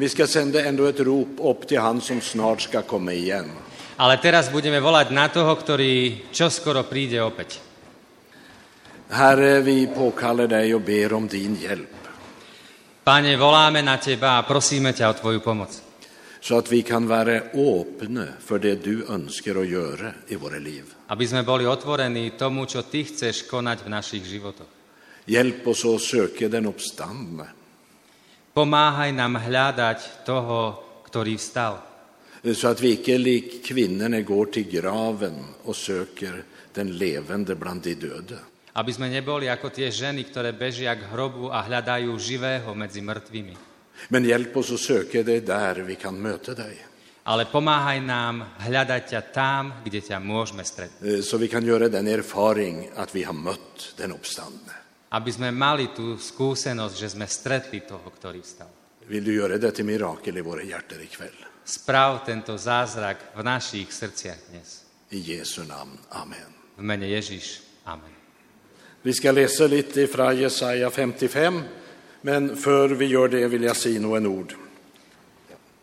Vi ska sända ändå ett rop upp till han som snart ska komma igen. Ale teraz budeme volať na toho, ktorý čoskoro príde opäť. Herre, vi påkallar dig och ber om din hjälp Páne, voláme na Teba a prosíme ťa o Tvoju pomoc. så att vi kan vara öppna för det du önskar att göra i våra liv. Aby sme boli otvorení tomu, čo Ty chceš konať v našich životoch. Hjälp oss att söka den uppstandne Pomáhaj nám hľadať toho, ktorý vstal. så att vi icke lik kvinnorna går till graven och söker den levande bland de döda. Aby sme neboli ako tie ženy, ktoré bežia k hrobu a hľadajú živého medzi mŕtvými. Men hjälp oss att söka dig där vi kan möta dig. Ale pomáhaj nám hľadať ťa tam, kde ťa môžeme stretnúť. Eh, Så vi kan göra den erfaring att vi har mött den uppstandne. Aby sme mali tú skúsenosť, že sme stretli toho, ktorý vstal. Vill du göra det till mirakel i våra hjärtan ikväll? Sprav tento zázrak v našich srdciach dnes. I Jesu namn. Amen. V mene Ježiš. Amen. Vi ska läsa lite från Jesaja 55, men för vi gör det vill jag säga några ord.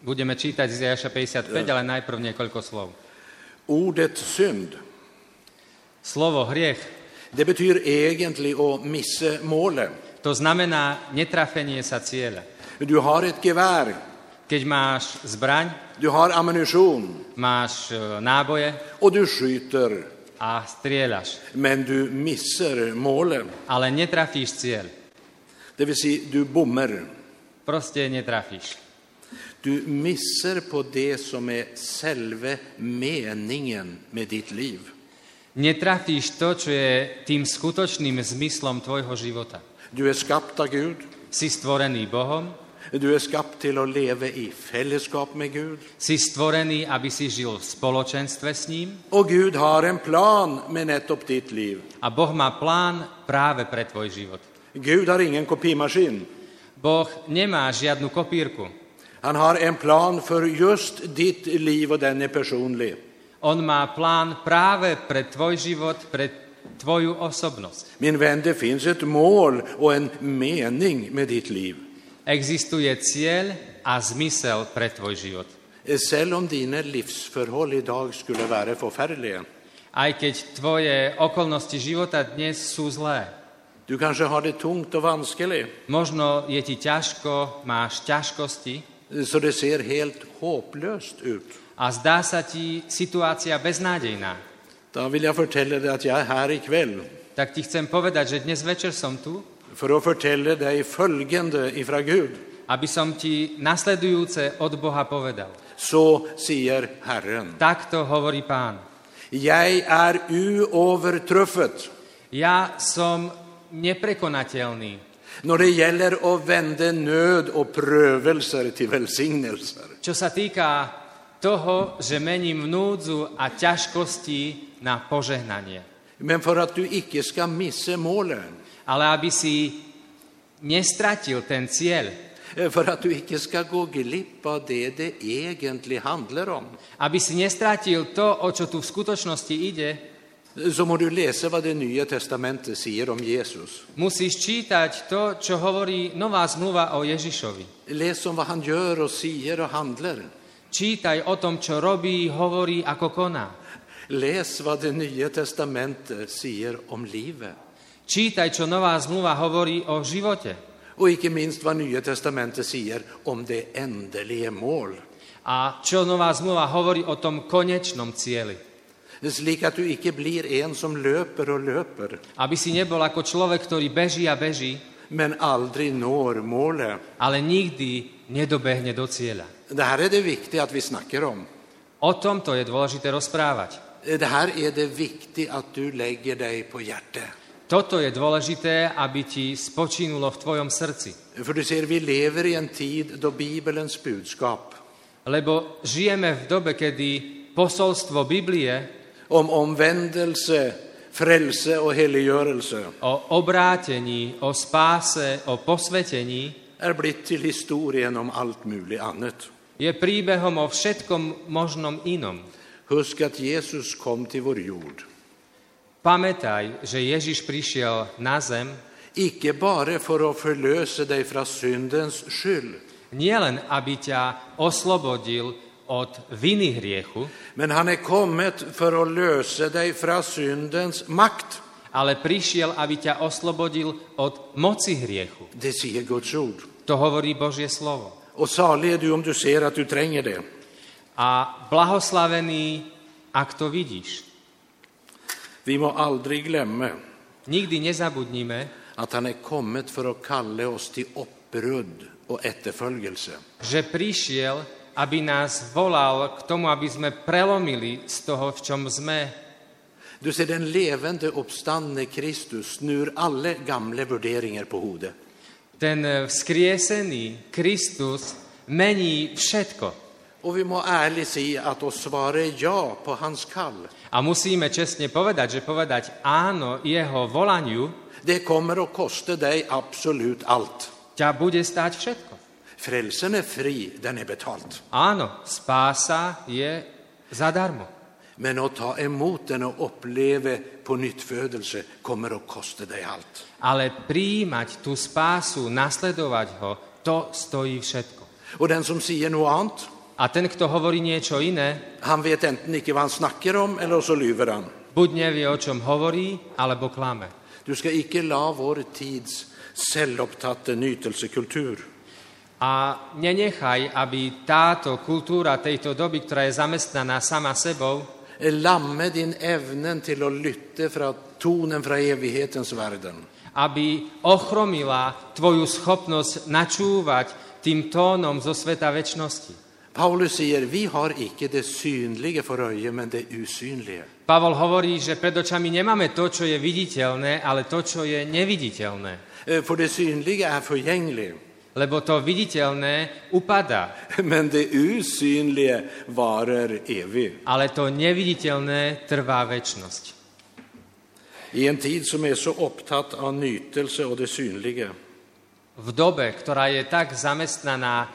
Budeme čítať z Izajaša 55, ale najprv niekoľko slov. Ordet synd, Slovo hriech, det betyder egentligen att missa målet. to znamená netrafenie sa cieľa. Du har ett gevär, Keď máš zbraň, du har ammunition máš e, náboje och du skjuter, a strieľaš, men du missar målet. ale netrafíš cieľ. Det vill säga, du bommar. Proste netrafíš. Du missar på det som är själva meningen med ditt liv. Netrafíš to, čo je tým skutočným zmyslom tvojho života. Du är skapt av Gud. Si stvorený Bohom, Du är skapt till att leva i fällskap med Gud. si stvorený, aby si žil v spoločenstve s ním Och Gud har en plan med nettopp ditt liv. a Boh má plán práve pre tvoj život. Gud har ingen kopimaskin. Boh nemá žiadnu kopírku. Han har en plan för just ditt liv och den är personlig. On má plán práve pre tvoj život, pre tvoju osobnosť. Min vän, det finns ett mål och en mening med ditt liv. Existuje cieľ a zmysel pre tvoj život. Selv om dina livsförhåll idag skulle vara förfärliga. Aj keď tvoje okolnosti života dnes sú zlé. Du kanske har det tungt och vanskligt, Možno je ti ťažko, máš ťažkosti så det ser helt hopplöst ut. A zdá sa ti situácia beznádejná. Då vill jag förtälla dig att jag är här ikväll Tak ti chcem povedať, že dnes večer som tu, för att förtälla dig följande ifrån Gud. aby som ti nasledujúce od Boha povedal. Så säger Herren. Takto hovorí pán. Jag är oövertruffet Ja som neprekonateľný, när det gäller att vända nöd och prövelser till välsignelser. čo sa týka toho, že mením núdzu a ťažkosti na požehnanie. Men för att du icke ska missa målen, Ale aby si nestratil ten cieľ, för att du icke ska gå glipp av det det egentligen handlar om, aby si nestratil to, o čo tu v skutočnosti ide, så må du läsa vad det nya testamentet säger om Jesus. musíš čítať to, čo hovorí nová zmluva o Ježišovi. Läs om vad han gör och säger och handlar. Čítaj o tom, čo robí, hovorí, ako koná. Läs vad det nya testamentet säger om livet. Čítaj, čo nová zmluva hovorí o živote. Och icke minst vad nya testamentet säger om det ändliga mål. A čo nová zmluva hovorí o tom konečnom cieli. Slik att du icke blir en som löper och löper, Aby si nebol ako človek, ktorý beží a beží, men aldrig når målet. ale nikdy nedobehne do cieľa. Det här är det viktiga att vi snackar om. O tomto je dôležité rozprávať. Det här är det viktiga att du lägger dig på hjärtat. Toto je dôležité, aby ti spočinulo v tvojom srdci. För du ser, vi lever i en tid då Bibelns budskap Lebo žijeme v dobe, kedy posolstvo Biblie om omvändelse, frälse och helliggörelse o obrátení, o spáse, o posvetení är blivit till historien om allt möjligt annat. Je príbehom o všetkom možnom inom. Husk att Jesus kom till vår jord, Pamätaj, že Ježiš prišiel na zem icke bara för att förlösa dig från syndens skyld, nielen aby ťa oslobodil od viny hriechu, men han är kommit för att lösa dig från syndens makt. ale prišiel, aby ťa oslobodil od moci hriechu. Det säger Guds ord. To hovorí Božie slovo. Och salig är du om du ser att du tränger det. A blahoslavený, ak to vidíš. Vi må aldrig glömma Nikdy nezabudnime, att han är kommit för att kalla oss till uppbrud och efterföljelse. že prišiel, aby nás volal k tomu, aby sme prelomili z toho, v čom sme. Du ser, den levande uppstandne Kristus snur alla gamla värderingar på hodet. Ten eh, vzkriesený Kristus mení všetko. Och vi må ärligt säga att att svara ja på hans kall, A musíme čestne povedať, že povedať áno jeho volaniu det kommer att kosta dig absolut allt. ťa bude stáť všetko. Frälsen är fri, den är betalt. Áno, spása je zadarmo. Men att ta emot den och uppleva på nytt födelse kommer att kosta dig allt. Ale prijímať tú spásu, nasledovať ho, to stojí všetko. Och den som säger något annat, A ten, kto hovorí niečo iné, han vet enten inte vad han snackar om eller så lyver han. buď nevie, o čom hovorí, alebo klame. Du ska icke la vår tids självupptatte nytelsekultur A nenechaj, aby táto kultúra tejto doby, ktorá je zamestnaná sama sebou, lamme din evnen till att lytte från tonen från evighetens världen. aby ochromila tvoju schopnosť načúvať tým tónom zo sveta väčšnosti. Paulus säger, vi har icke det synliga för öje, men det usynliga. Pavol hovorí, že pred očami nemáme to, čo je viditeľné, ale to, čo je neviditeľné. Eh, För det synliga är förgängligt, Lebo to viditeľné upadá, men det usynliga varar evigt. ale to neviditeľné trvá väčnosť. I en tid som är så upptatt av nytelse och det synliga V dobe, ktorá je tak zamestnaná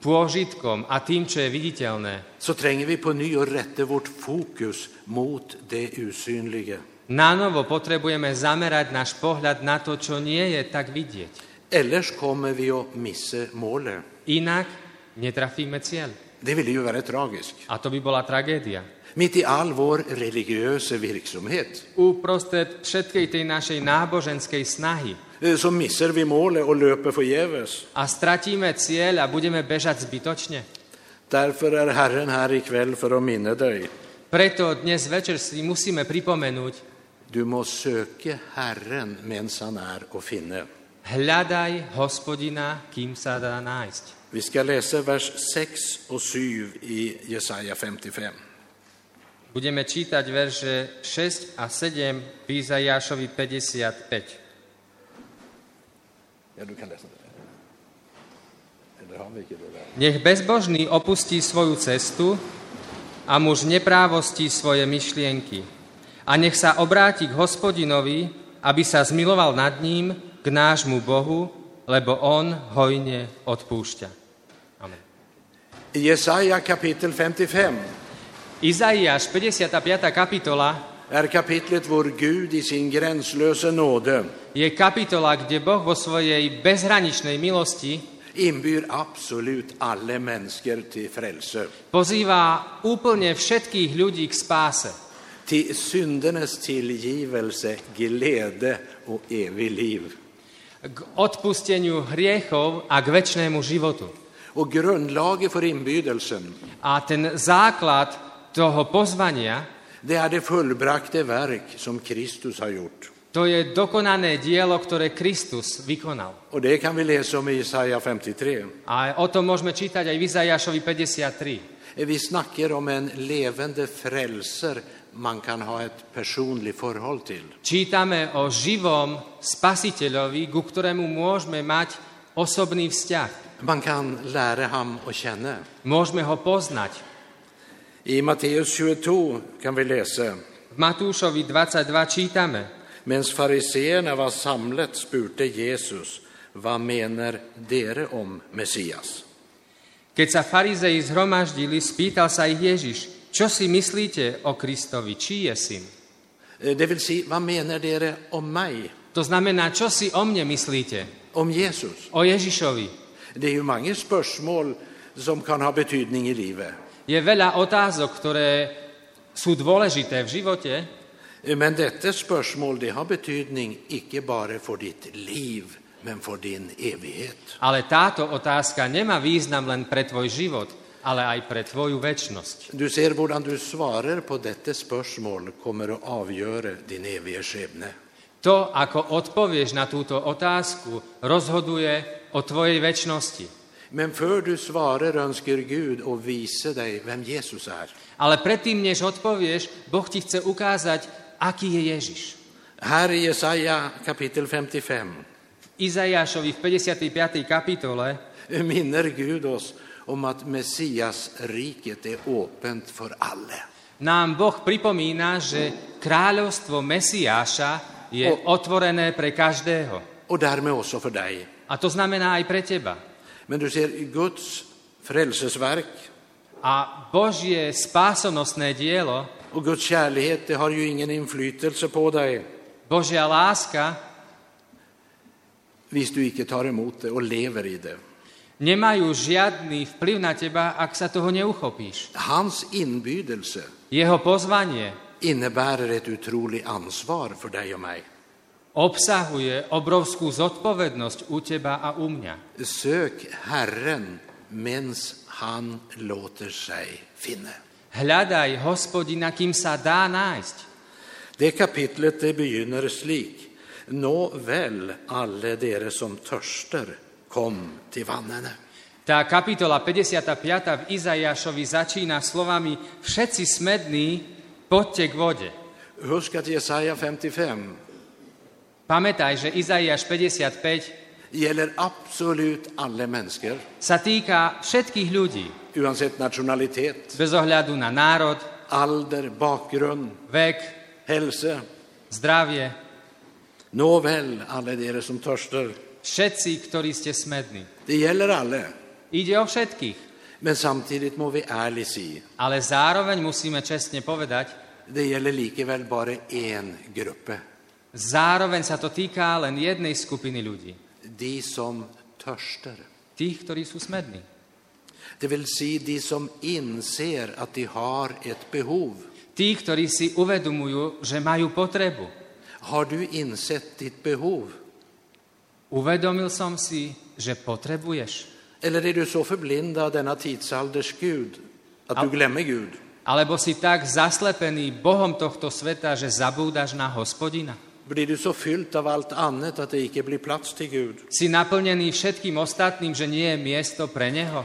pôžitkom a tým, čo je viditeľné, så tränger vi på ny och rätta vårt fokus mot det usynliga. na novo potrebujeme zamerať náš pohľad na to, čo nie je tak vidieť. Ellers kommer vi att missa målet. Inak netrafíme cieľ. Det vill ju vara tragiskt. A to by bola tragédia. Mitt i all vår religiösa verksamhet Uprostred všetkej tej našej náboženskej snahy eh, så missar vi målet och löper förgäves. a stratíme cieľ a budeme bežať zbytočne. Därför är Herren här ikväll för att minna dig. Preto dnes večer si musíme pripomenúť, Du må söka Herren medan han är att finna. Hľadaj hospodina, kým sa dá nájsť. Vi ska läsa vers 6 och 7 i Jesaja 55. Budeme čítať verše 6 a 7 v Izajášovi 55. Ja, du kan läsa det. Nech bezbožný opustí svoju cestu a muž neprávostí svoje myšlienky. A nech sa obráti k hospodinovi, aby sa zmiloval nad ním, k nášmu Bohu, lebo on hojne odpúšťa. Amen. Jesaja kapitel 55 Izaiáš 55. kapitola är kapitlet vår Gud i sin gränslösa nåde je kapitola, kde Boh vo svojej bezhraničnej milosti inbyr absolut alla människor till frälse, pozýva úplne všetkých ľudí k spáse, till syndernas tillgivelse, glädje och evig liv. K odpusteniu hriechov a k väčšnému životu. Och grundlaget för inbydelsen, A ten základ toho pozvania, det är det fullbrakte verk som Kristus har gjort. to je dokonané dielo, ktoré Kristus vykonal. Och det kan vi läsa om i Jesaja 53. A o tom môžeme čítať aj v Izajašovi 53. Vi snackar om en levande frälser man kan ha ett personligt förhåll till. Čítame o živom spasiteľovi, ku ktorému môžeme mať osobný vzťah. Man kan lära ham att känna. Môžeme ho poznať. I Matteus 22 kan vi läsa V Matúšovi 22 čítame, Medan fariseerna var samlet spurte Jesus, vad menar dere om Messias? keď sa farizei zhromaždili, spýtal sa ich Ježiš, čo si myslíte o Kristovi, či je syn? Eh, Det vill säga, vad menar dere om mig, To znamená, čo si o mne myslíte, om Jesus? o Ježišovi. Det är ju många spörsmål som kan ha betydning i livet. Je veľa otázok, ktoré sú dôležité v živote, Men detta spörsmål det har betydning icke bara för ditt liv, men för din evighet. ale táto otázka nemá význam len pre tvoj život, ale aj pre tvoju väčnosť. Du ser hvordan du svarar på detta spörsmål kommer att avgöra din eviga skebne. To, ako odpovieš na túto otázku, rozhoduje o tvojej väčšnosti. Men för du svarar önskar Gud att visa dig vem Jesus är. Ale predtým, než odpovieš, Boh ti chce ukázať, aký je Ježiš. Här i Jesaja kapitel 55 Izajášovi v 55. kapitole minner Gud oss om att Messias riket är öppet för alla. nám Boh pripomína, že kráľovstvo Mesiáša je O- otvorené pre každého. Och därmed också för dig. A to znamená aj pre teba. Men du ser, Guds frälsesverk A Božie spásonosné dielo, och Guds kärlek, det har ju ingen inflytelse på dig Božia láska, hvis du icke tar emot det och lever i det. Nemajú žiadny vplyv na teba, ak sa toho neuchopíš. Hans inbydelse Jeho pozvanie innebär ett otroligt ansvar för dig och mig. obsahuje obrovskú zodpovednosť u teba a u mňa. Sök Herren mens han låter sig finna. Hľadaj hospodina, kým sa dá nájsť. Det kapitlet det begynner slik. Nå väl alle dere som törster, kom till vannene. Tá kapitola 55 v Izajašovi začína slovami Všetci smední, poďte k vode. Husk att Jesaja 55 Pamätaj, že Izaiáš 55 gäller absolut alla människor, sa týka všetkých ľudí, oavsett nationalitet, bez ohľadu na národ, alder, bakgrund, vek, hälsa. zdravie, Nå väl alla dere som törstar. Všetci, ktorí ste smední. Det gäller alla, Ide o všetkých, men samtidigt må vi ärligt säga, ale zároveň musíme čestne povedať, det gäller likaväl bara en grupp. zároveň sa to týka len jednej skupiny ľudí. De som törstar. Tých, ktorí sú smední. Det vill säga de som inser att de har ett behov. Tí, ktorí si uvedomujú, že majú potrebu. Har du insett ditt behov? Uvedomil som si, že potrebuješ. Eller är du så förblindad av denna tidsålders Gud att du glömmer Gud? Alebo si tak zaslepený Bohom tohto sveta, že zabúdaš na hospodina. Blir du så fyllt av allt annat att det icke blir plats till Gud? Si naplnený všetkým ostatným, že nie je miesto pre Neho.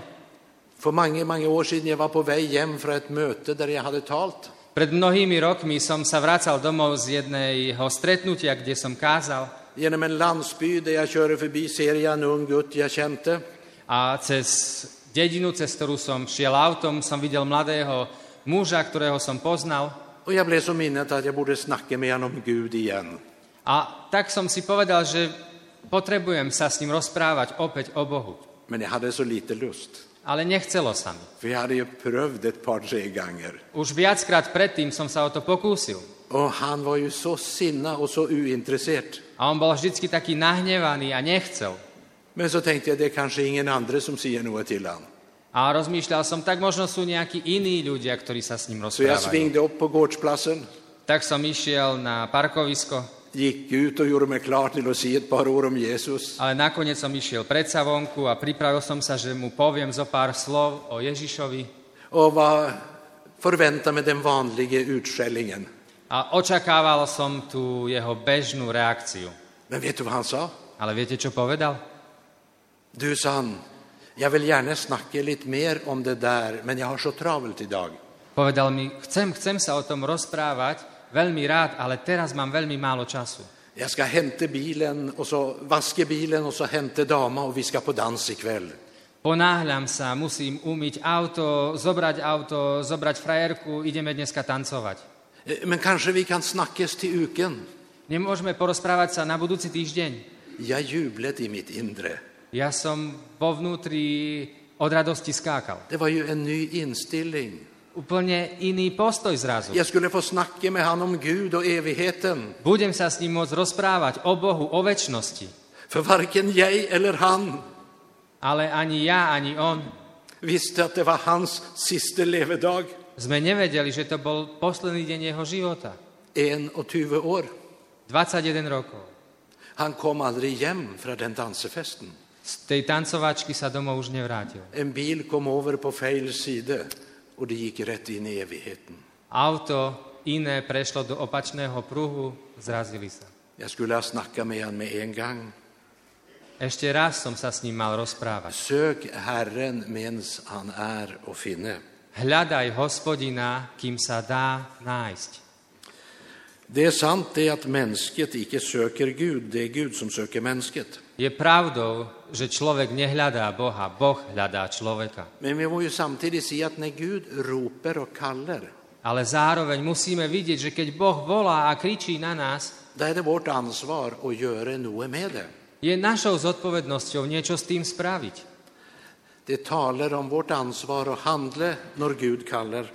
För många, många år sedan jag var på väg hem från ett möte där jag hade talt. Pred mnohými rokmi som sa vracal domov z jedného stretnutia, kde som kázal Genom en landsby där jag körde förbi ser jag en ung gutt jag kände. a cez dedinu, cez ktorú som šiel autom, som videl mladého muža, ktorého som poznal Och jag blev så minnet att jag borde snacka med honom om Gud igen. a tak som si povedal, že potrebujem sa s ním rozprávať opäť o Bohu. Men jag hade så lite lust. Ale nechcelo sa mi. Jag hade ju prövd ett par, tre gånger. Už viackrát predtým som sa o to pokúsil. Och han var ju så sinna och så ointresserad. A on bol vždycky taký nahnevaný a nechcel. Men så tänkte jag, det är kanske ingen andre som säger något till han. A rozmýšľal som, tak možno sú nejakí iní ľudia, ktorí sa s ním rozprávajú. svingde på gårdsplatsen, Tak som išiel na parkovisko, gick ut och gjorde mig klar till att säga ett par ord om Jesus. ale nakoniec som išiel predsa vonku a pripravil som sa, že mu poviem zo pár slov o Ježišovi. Och var förväntade mig den vanliga utskällningen. A očakával som tú jeho bežnú reakciu. Men vet du vad han sa? Ale viete, čo povedal? Du, sa han, jag vill gärna snacka lite mer om det där, men jag har så travelt idag. Povedal mi, chcem, chcem sa o tom rozprávať, veľmi rád, ale teraz mám veľmi málo času. Jag ska hämta bilen och så vaska bilen och så hämta dama och vi ska på dans ikväll. Ponáhľam sa, musím umyť auto, zobrať auto, zobrať frajerku, ideme dneska tancovať. Eh, Men kanske vi kan snackas till uken. Nemôžeme porozprávať sa na budúci týždeň. Jag jublade i mitt inre. Ja som vo vnútri od radosti skákal. Det var ju en ny inställning. Úplne iný postoj zrazu. Jag skulle få snacka med han om Gud och evigheten. Budem sa s ním môcť rozprávať o Bohu, o väčšnosti. För varken jag eller han Ale ani ja, ani on visste att det var hans sista levedag. sme nevedeli, že to bol posledný deň jeho života. 21 år. 21 rokov. Han kom aldrig hem från den dansefesten. Z tej tancovačky sa domov už nevrátil. En bil kom över på fel sida och det gick rätt in i evigheten. Auto iné prešlo do opačného pruhu, zrazili sa. Jag skulle ha snackat med honom med en gång. Ešte raz som sa s ním mal rozprávať. Sök Herren mens han är och finne. Hľadaj hospodina, kým sa dá nájsť. Det är sant det att människet icke söker Gud, det är Gud som söker människet. Je pravdou, že človek nehľadá Boha, Boh hľadá človeka. Men vi må ju samtidigt se att när Gud ropar och kallar, Ale zároveň musíme vidieť, že keď Boh volá a kričí na nás, då är det vårt ansvar att göra något med det. je našou zodpovednosťou niečo s tým spraviť. Det talar om vårt ansvar att handla när Gud kallar.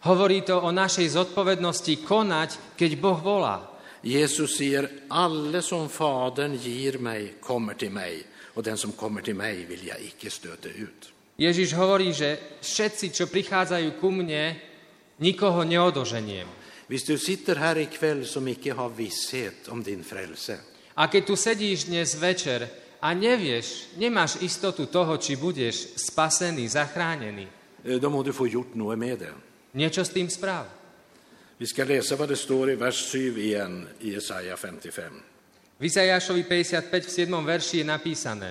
Hovorí to o našej zodpovednosti konať, keď Boh volá. Jesus säger, alla som Fadern ger mig kommer till mig och den som kommer till mig vill jag icke stöta ut. Ježiš hovorí, že všetci, čo prichádzajú ku mne, nikoho neodoženiem. Visst du sitter här ikväll som icke har visshet om din frälse. A keď tu sedíš dnes večer a nevieš, nemáš istotu toho, či budeš spasený, zachránený, Eh, Då må du få gjort något med det. niečo s tým správ. Vi ska läsa vad det står i vers 7 igen i Jesaja 55. V Izajášovi 55 v 7. verši je napísané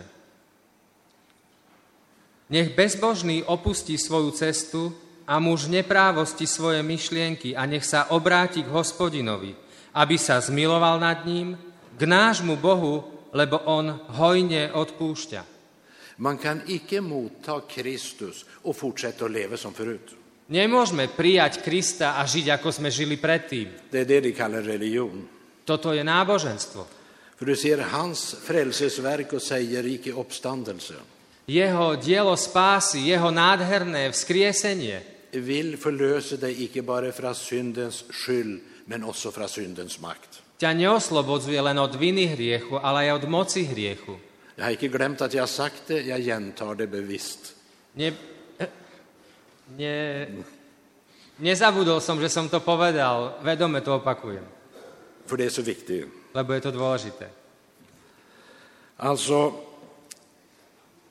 Nech bezbožný opustí svoju cestu a muž neprávosti svoje myšlienky a nech sa obráti k hospodinovi, aby sa zmiloval nad ním, k nášmu Bohu, lebo on hojne odpúšťa. Man kan icke motta Kristus och fortsätta att leva som förut. Nemôžeme prijať Krista a žiť, ako sme žili predtým. Det är det de kallar religion. Toto je náboženstvo. För du ser hans frälsesverk och säger icke uppståndelse. Jeho dielo spásy, jeho nádherné vzkriesenie Vill förlösa dig icke bara från syndens skyld men också från syndens makt. ťa neoslobodzuje len od viny hriechu, ale aj od moci hriechu. Jag har icke glömt att jag sagt det, jag gentar det bevisst. Ne, ne, nezabudol som, že som to povedal, vedome to opakujem, För det är så viktigt. lebo je to dôležité. Alltså,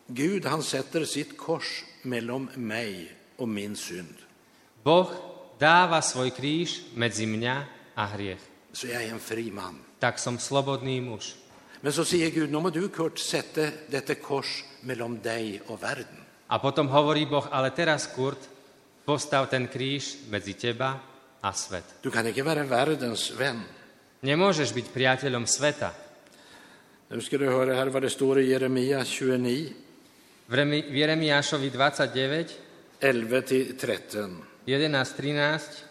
Gud han sätter sitt kors mellan mig och min synd. Boh dáva svoj kríž medzi mňa a hriech. Så jag är en fri man. Tak som slobodný muž. Men så säger Gud, nu må du Kurt sätta detta kors mellan dig och världen. A potom hovorí Boh, ale teraz, Kurt, postav ten kríž medzi teba a svet. Du kan inte vara världens vän. Nemôžeš byť priateľom sveta. Nu ska du höra här vad det står i Jeremia 29, V Remi- v Jeremiášovi 29, 11 till 13. 11, 13,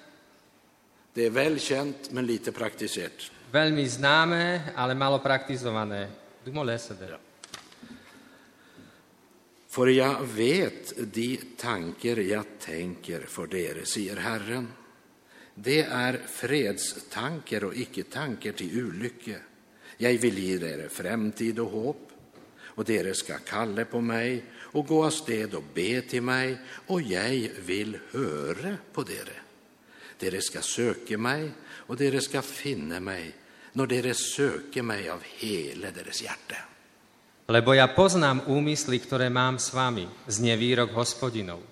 Det är väl känt men lite praktiserat. veľmi známe, ale malo praktizované. Du må lese det. För jag vet de tankar jag tänker för dere, säger Herren. Det är fredstankar och icke tankar till olycka. Jag vill ge dere framtid och hopp, och dere ska kalla på mig och gå avsted och be till mig, och jag vill höra på dere. Dere ska söka mig, och dere ska finna mig, när dere söker mig av hela deras hjärta. Lebo ja poznám úmysly, ktoré mám s vami, znie výrok hospodinov.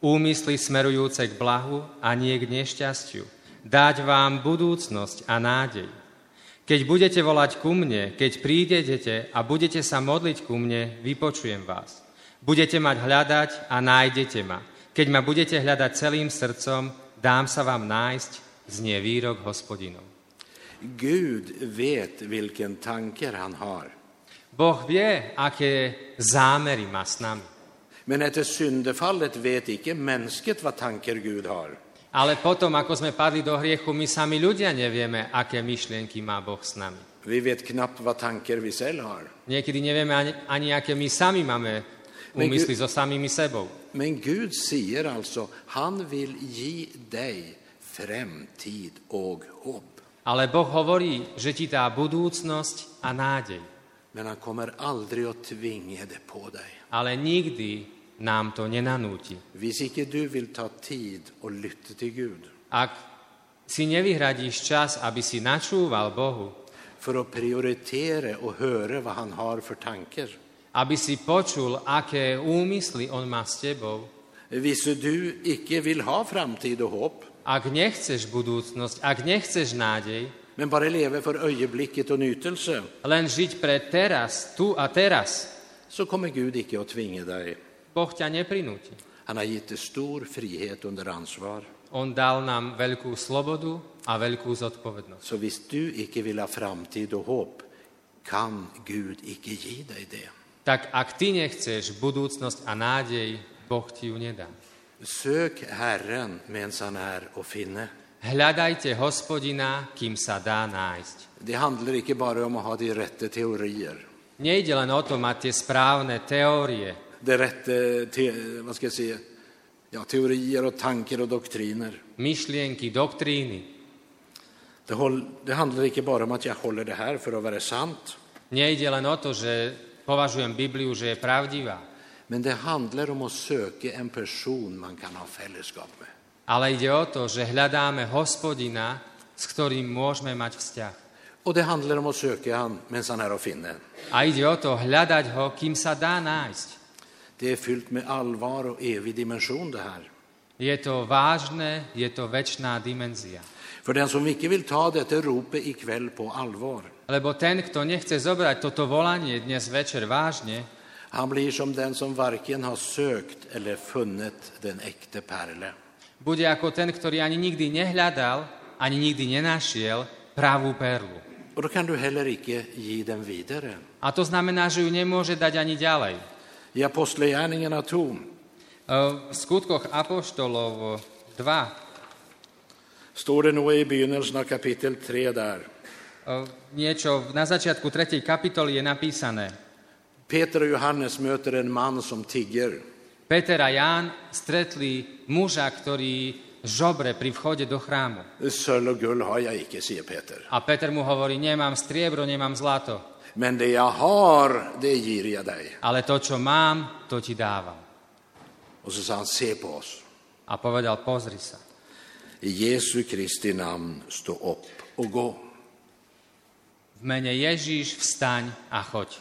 Úmysly smerujúce k blahu a nie k nešťastiu. Dať vám budúcnosť a nádej. Keď budete volať ku mne, keď prídete a budete sa modliť ku mne, vypočujem vás. Budete mať hľadať a nájdete ma. Keď ma budete hľadať celým srdcom, dám sa vám nájsť, znie výrok hospodinov. Gud vet vilken tankar han har. Boh vie, aké zámery má s nami. Men efter syndefallet vet icke mänskligt vad tankar Gud har. Ale potom, ako sme padli do hriechu, my sami ľudia nevieme, aké myšlienky má Boh s nami. Vi vet knappt vad tankar vi själv har. Niekedy nevieme ani, ani aké my sami máme úmysly so samými sebou. Men Gud säger alltså, han vill ge dig framtid och hopp. Ale Boh hovorí, že ti dá budúcnosť a nádej. Men han kommer aldrig att tvinga det på dig. ale nikdy nám to nenanúti. Hvis ikke du vill ta tid och lytte till Gud Ak si nevyhradíš čas, aby si načúval Bohu, för att prioritera och höra vad han har för tankar. aby si počul, aké úmysly On má s tebou, Hvis du ikke vill ha framtid och hopp, ak nechceš budúcnosť, ak nechceš nádej, men bara lever för ögonblicket och nytelse, len žiť pre teraz, tu a teraz, så kommer Gud icke att tvinga dig. Boh ťa neprinúti. Han har gett dig stor frihet under ansvar. On dal nám veľkú slobodu a veľkú zodpovednosť. Så hvis du icke vill ha framtid och hopp, kan Gud icke ge dig det. Tak ak ty nechceš budúcnosť a nádej, Boh ti ju nedá. Sök Herren medan han är att finna. Hľadajte hospodina, kým sa dá nájsť. Det handlar icke bara om att ha de rätta teorier, Nejde len o to mať tie správne teórie, de rätta te, vad ska jag säga, ja, teorier och tankar och doktriner. myšlienky, doktríny. Det, håll, det handlar icke bara om att jag håller det här för att vara sant, Nejde len o to, že považujem Bibliu, že je pravdivá, men det handlar om att söka en person man kan ha fällskap med. Ale ide o to, že hľadáme hospodina, s ktorým môžeme mať vzťah. Och det handlar om att söka han medan han är att finna. A ide o to hľadať ho, kým sa dá nájsť. Det är fyllt med allvar och evig dimension det här. Je to vážne, je to väčšiná dimenzia. För den som icke vill ta detta ropet ikväll på allvar, Lebo ten, kto nechce zobrať toto volanie dnes večer vážne, han blir som den som varken har sökt eller funnit den äkta pärle. Bude ako ten, ktorý ani nikdy nehľadal, ani nikdy nenašiel pravú perlu. Och då kan du heller icke ge den vidare. A to znamená, že ju nemôže dať ani ďalej. I Apostlagärningarna 2 V skutkoch Apoštolov 2 står det nog i begynnelsen av kapitel 3 där. niečo na začiatku 3. kapitoly je napísané. Peter och Johannes möter en man som tigger. Peter a Ján stretli muža, ktorý žobre pri vchode do chrámu. Har Peter. A Peter mu hovorí, nemám striebro, nemám zlato, Men det jag har, det ger jag dig. ale to, čo mám, to ti dávam. Och så sa han, se på oss. A povedal, pozri sa. I Jesu Kristi namn, stå upp och gå. V mene Ježíš vstaň a choď.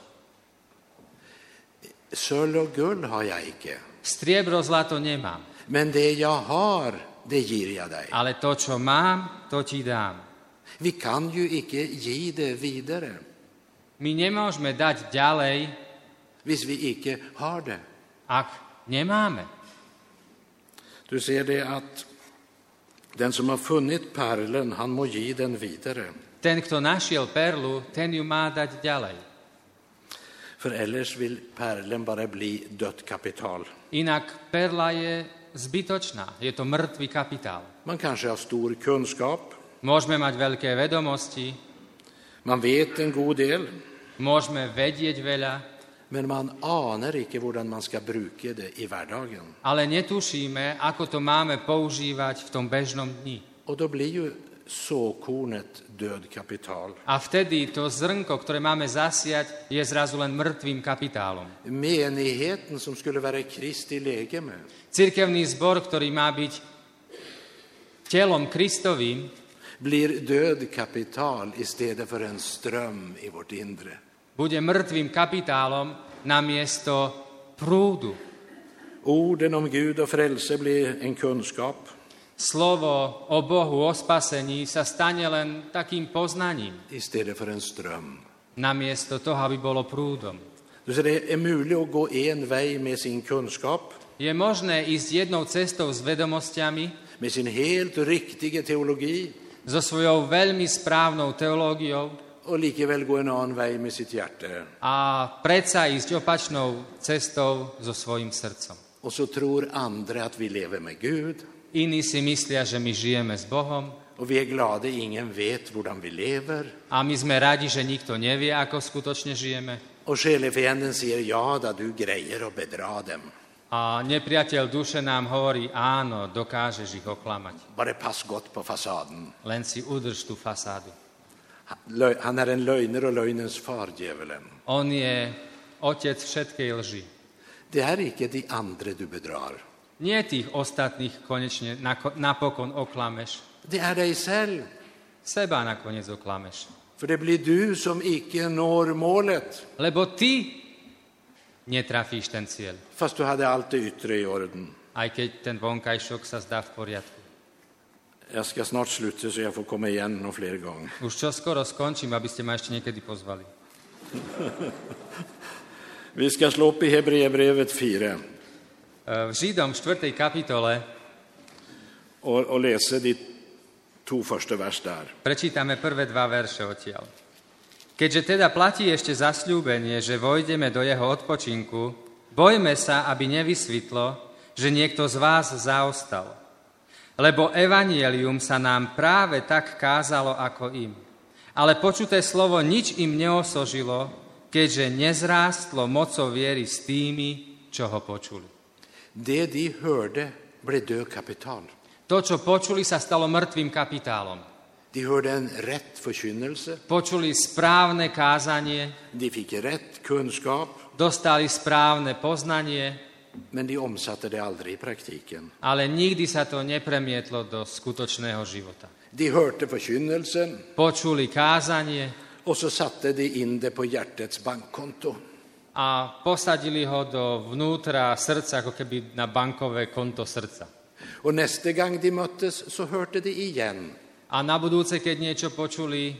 Sölv och har jag icke. Striebro, zlato nemám, Men det jag har, det ger jag dig. ale to, čo mám, to ti dám. Vi kan ju icke ge det vidare, My nemôžeme dať ďalej, hvis vi icke har det. ak nemáme. Du ser det att den som har funnit pärlen, han må ge den vidare. Ten, kto našiel perlu, ten ju má dať ďalej. För ellers vill pärlen bara bli dött kapital. Inak perla je zbytočná, je to mŕtvý kapitál. Man kanske har stor kunskap, Môžeme mať veľké vedomosti, man vet en god del, môžeme vedieť veľa, men man anar icke hur man ska bruka det i vardagen. ale netušíme, ako to máme používať v tom bežnom dni. Och då blir ju såkornet död kapital. A vtedy to zrnko, ktoré máme zasiať, je zrazu len mŕtvým kapitálom. Menigheten som skulle vara Kristi legeme, Cirkevný zbor, ktorý má byť telom Kristovým, blir död kapital istället för en ström i vårt inre. bude mŕtvým kapitálom namiesto prúdu. Orden om Gud och frälse blir en kunskap Slovo o Bohu, o spasení sa stane len takým poznaním, istället för en ström. namiesto toho, aby bolo prúdom. Ser, det är möjligt att gå en väg med sin kunskap, Je možné ísť jednou cestou s vedomosťami, med sin helt riktiga teologi so svojou veľmi správnou teológiou och likaväl gå en annan väg med sitt hjärta. a predsa ísť opačnou cestou so svojim srdcom. Och så tror andra att vi lever med Gud Iní si myslia, že my žijeme s Bohom och vi är glada, ingen vet hur vi lever. a my sme radi, že nikto nevie, ako skutočne žijeme. Och själefienden säger, ja då, du grejer att bedra dem. A nepriateľ duše nám hovorí, áno, dokážeš ich oklamať. Bara pass gott på fasaden. Len si udrž tú fasádu. Han är en lögner och lögnens far, djävulen. On je otec všetkej lži. Det är icke de andre du bedrar. Nie tých ostatných konečne napokon oklameš. Det är dig själv. Seba nakoniec oklameš. För det blir du som icke når målet, Lebo ty netrafíš ten cieľ. fast du hade allt det yttre i orden. Aj keď ten vonkajšok sa zdá v poriadku. Jag ska snart sluta så jag får komma igen några fler gånger. Už čo skoro skončím, aby ste ma ešte niekedy pozvali. Vi ska slå upp i Hebreerbrevet 4 E, V Židom 4. kapitole och, och läsa de två första vers där. prečítame prvé dva verše odtiaľ. Keďže teda platí ešte zasľúbenie, že vojdeme do jeho odpočinku, bojme sa, aby nevysvitlo, že niekto z vás zaostal. Lebo evanielium sa nám práve tak kázalo ako im. Ale počuté slovo nič im neosožilo, keďže nezrástlo mocou viery s tými, čo ho počuli. Det de hörde blev död kapital. To, čo počuli, sa stalo mŕtvým kapitálom. De hörde en rätt förkynnelse, Počuli správne kázanie, de fick rätt kunskap, dostali správne poznanie, men de omsatte det aldrig i praktiken. ale nikdy sa to nepremietlo do skutočného života. De hörde förkynnelsen Počuli kázanie och så satte de in det på hjärtets bankkonto. A posadili ho do vnútra srdca, ako keby na bankové konto srdca. Och nästa gång de möttes så hörde de igen A na budúce, keď niečo počuli,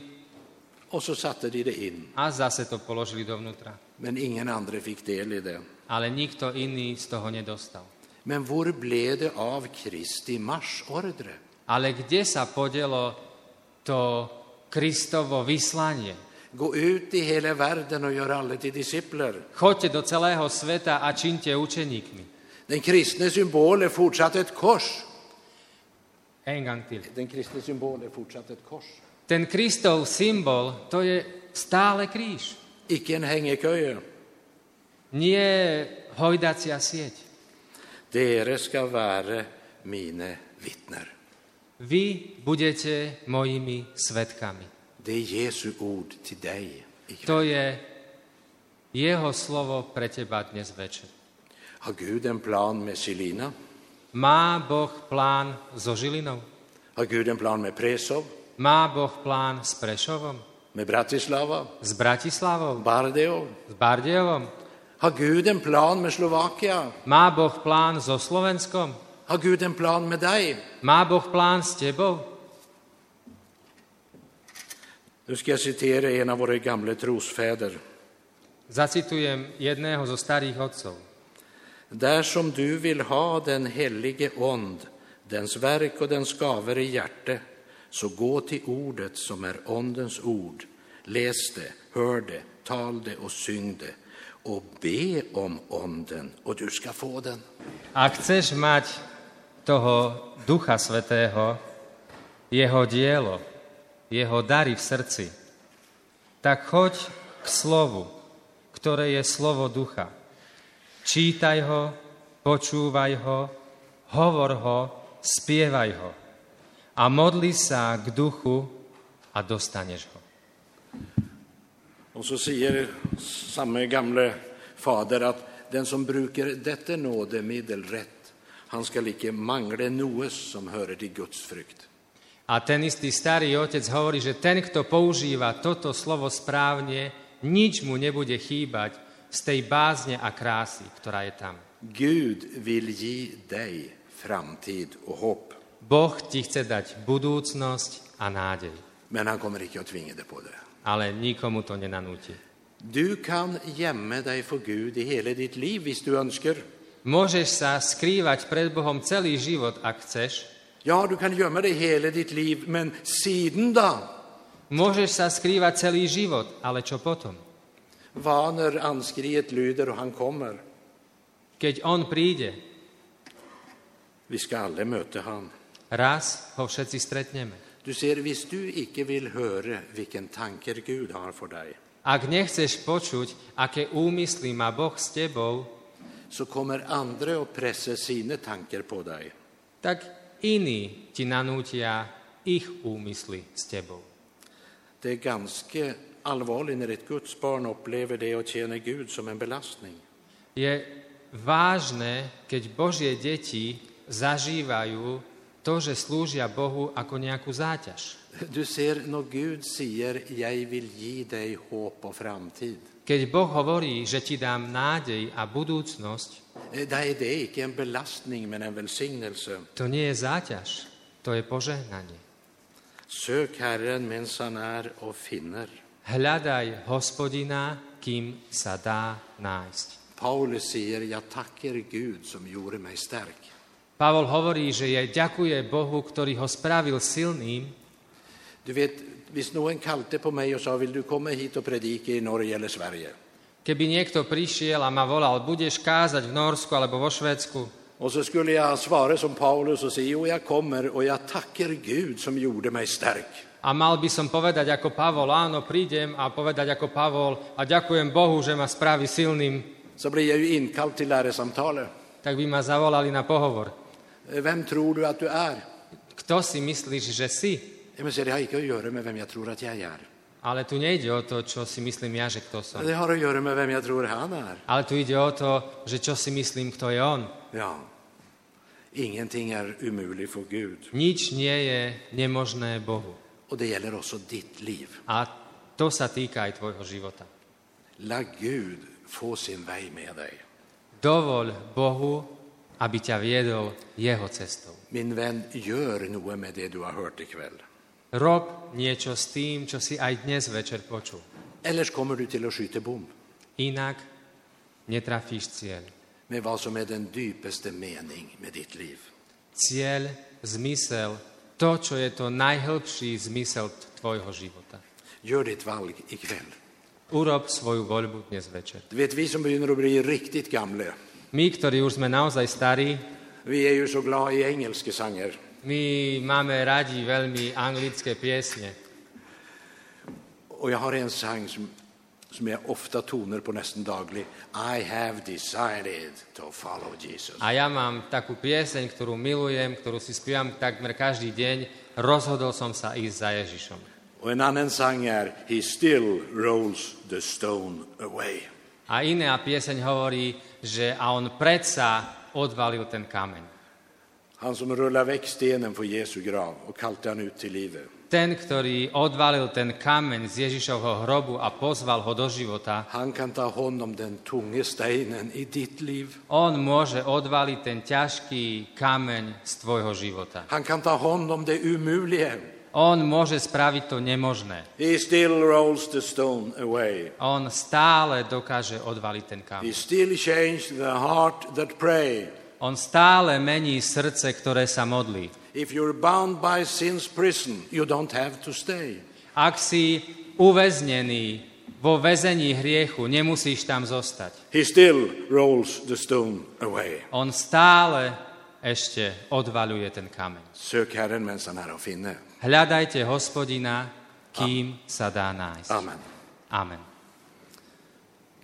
och så satte de det in. a zase to položili dovnútra. Men ingen andre fick del i det. Ale nikto iný z toho nedostal. Men hvor blev det av Kristi marsordre? Ale kde sa podelo to Kristovo vyslanie? Gå ut i hela världen och gör alla till discipler. Choďte do celého sveta a činte učeníkmi. Den kristna symbol är fortsatt ett kors. En gang til. Den kristna symbol är fortsatt ett kors. Ten Kristov symbol, to je stále kríž. Icke en hängeköje. Nie hojdacia sieť. Dere ska vara mine vittner. Vy budete mojimi svetkami. Det är Jesu ord till dig ikväll. To je jeho slovo pre teba dnes večer. Har Gud en plan med Selina? Má Boh plán so Žilinou? Har Gud en plan med Presov? Má Boh plán s Prešovom? Med Bratislava? S Bratislavou? Bardejov? S Bardejovom? Har Gud en plan med Slovakia? Má Boh plán so Slovenskom? Har Gud en plan med dig? Má Boh plán s tebou? Nu ska jag citera en av våra gamla trosfäder. Zacitujem jedného zo starých otcov. Där som du vill ha den helige ond, dens verk och dens gaver i hjärte, så gå till ordet som är ondens ord. Läs det, hör det, tal det och syng det och be om onden och du ska få den. Ak chceš mať toho Ducha Svetého, jeho dielo, jeho dary v srdci, tak choď k slovu, ktoré je slovo Ducha. Čítaj ho, počúvaj ho, hovor ho, spievaj ho a modli sa k duchu a dostaneš ho. Och så säger samma gamla fader att den som brukar detta nådemedel rätt, han ska icke mangle noe som hör till Guds frukt. A ten istý starý otec hovorí, že ten, kto používa toto slovo správne, nič mu nebude chýbať z tej bázne a krásy, ktorá je tam. Gud vill ge dig framtid och hopp, Boh ti chce dať budúcnosť a nádej, men han kommer icke att tvinga dig på det. ale nikomu to nenanúti. Du kan gömma dig för Gud i hela ditt liv, hvis du önskar. Môžeš sa skrývať pred Bohom celý život, ak chceš. Ja, du kan gömma dig hela ditt liv, men siden då? Môžeš sa skrývať celý život, ale čo potom? Vad när anskriet lyder och han kommer? Keď On príde, Vi ska alla möta han. raz ho všetci stretneme. Du ser, hvis du icke vill höra vilken tanker Gud har för dig, Ak nechceš počuť, aké úmysly má Boh s tebou, så kommer andra att pressa sina tankar på dig. tak iní ti nanútia ich úmysly s tebou. Det är ganska allvarligt när ett Guds barn upplever det och tjänar Gud som en belastning. Je vážne, keď Božie deti zažívajú to, že slúžia Bohu ako nejakú záťaž. Du ser när Gud säger jag vill ge dig hopp och framtid. Keď Boh hovorí, že ti dám nádej a budúcnosť, Eh, välsignelse. to nie je záťaž, to je požehnanie. Finner. Hľadaj hospodina, kým sa dá nájsť. Paulus säger jag tackar Gud som gjorde mig stark. Pavol hovorí, že je ďakuje Bohu, ktorý ho spravil silným. Du vet, hvis någon kallade på mig och sa vill du komma hit och predika i Norge eller Sverige? Keby niekto prišiel a ma volal, budeš kázať v Norsku alebo vo Švédsku, Och så skulle jag svara som Paulus och säga jo jag kommer och jag tackar Gud som gjorde mig stark. a mal by som povedať ako Pavol, áno, prídem a povedať ako Pavol a ďakujem Bohu, že ma spraví silným, Så blir jag ju inkallad till läresamtalet. tak by ma zavolali na pohovor. Eh, Vem tror du att du är? Kto si myslíš, že si? Ja, men så det har inte att göra med vem jag tror att jag är. Ale tu nejde o to, čo si myslím ja, že kto som. Det har att göra med vem jag tror han är. Ale tu ide o to, že čo si myslím, kto je on. Ja. Ingenting är umuligt för Gud. Nič nie je nemožné Bohu. Och det gäller också ditt liv. A to sa týka aj tvojho života. La Gud få sin väg med dig. Dovol Bohu, aby ťa viedol jeho cestou. Min vän, gör något med det du har hört ikväll. Rob niečo s tým, čo si aj dnes večer počul. Ellers kommer du till att skjuta bom Inak netrafíš cieľ. med vad som är den djupaste mening med ditt liv. Cieľ, zmysel, to, čo je to najhlbší zmysel tvojho života. Gör ditt valg ikväll. Urob svoju voľbu dnes večer. Vet, vi som börjar att bli riktigt gamla, My, ktorí už sme naozaj starí, vi är ju så glada i engelska sånger. my máme radi veľmi anglické piesne. Och jag har en sång som, som jag ofta tonar på nästan daglig. I have decided to follow Jesus. A ja mám takú pieseň, ktorú milujem, ktorú si spievam takmer každý deň. Rozhodol som sa ísť za Ježišom. Och en annan sång är He still rolls the stone away. A iná pieseň hovorí, že a on predsa odvalil ten kameň. Han som rullar väck stenen från Jesu grav och kallte han ut till livet. Ten, ktorý odvalil ten kameň z Ježišovho hrobu a pozval ho do života, Han kan ta hand om den tunga stenen i ditt liv. on môže odvaliť ten ťažký kameň z tvojho života. Han kan ta hand om det umuliga. On môže spraviť to nemožné. He still rolls the stone away. On stále dokáže odvaliť ten He kameň. still changed the heart that pray. On stále mení srdce, ktoré sa modlí. If you're bound by sin's prison, you don't have to stay. Ak si uväznený vo väzení hriechu, nemusíš tam zostať. He still rolls the stone away. On stále ešte odvaľuje ten kameň. Sök Herren medan han är att finna. Hľadajte hospodina, kým sa dá nájsť. Amen. Amen.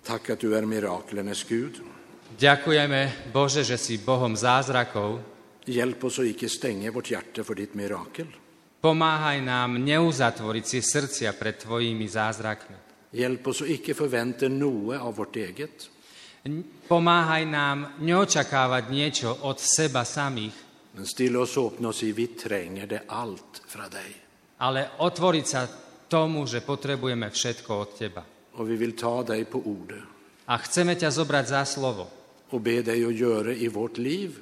Tack att du är miraklernas Gud. Ďakujeme, Bože, že si Bohom zázrakov. Hjälp oss att icke stänga vårt hjärta för ditt mirakel. Pomáhaj nám neuzatvoriť si srdcia pred Tvojimi zázrakmi. Hjälp oss att icke förvänta något av vårt eget. Pomáhaj nám neočakávať niečo od seba samých, Men stilla oss och öppna oss i, vi tränger det allt från dig. ale otvoriť sa tomu, že potrebujeme všetko od Teba. Och vi vill ta dig på ordet A chceme ťa zobrať za slovo. och be dig att göra i vårt liv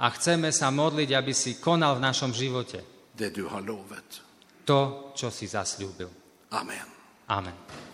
A chceme sa modliť, aby si konal v našom živote det du har lovat. to, čo si zasľúbil. Amen. Amen.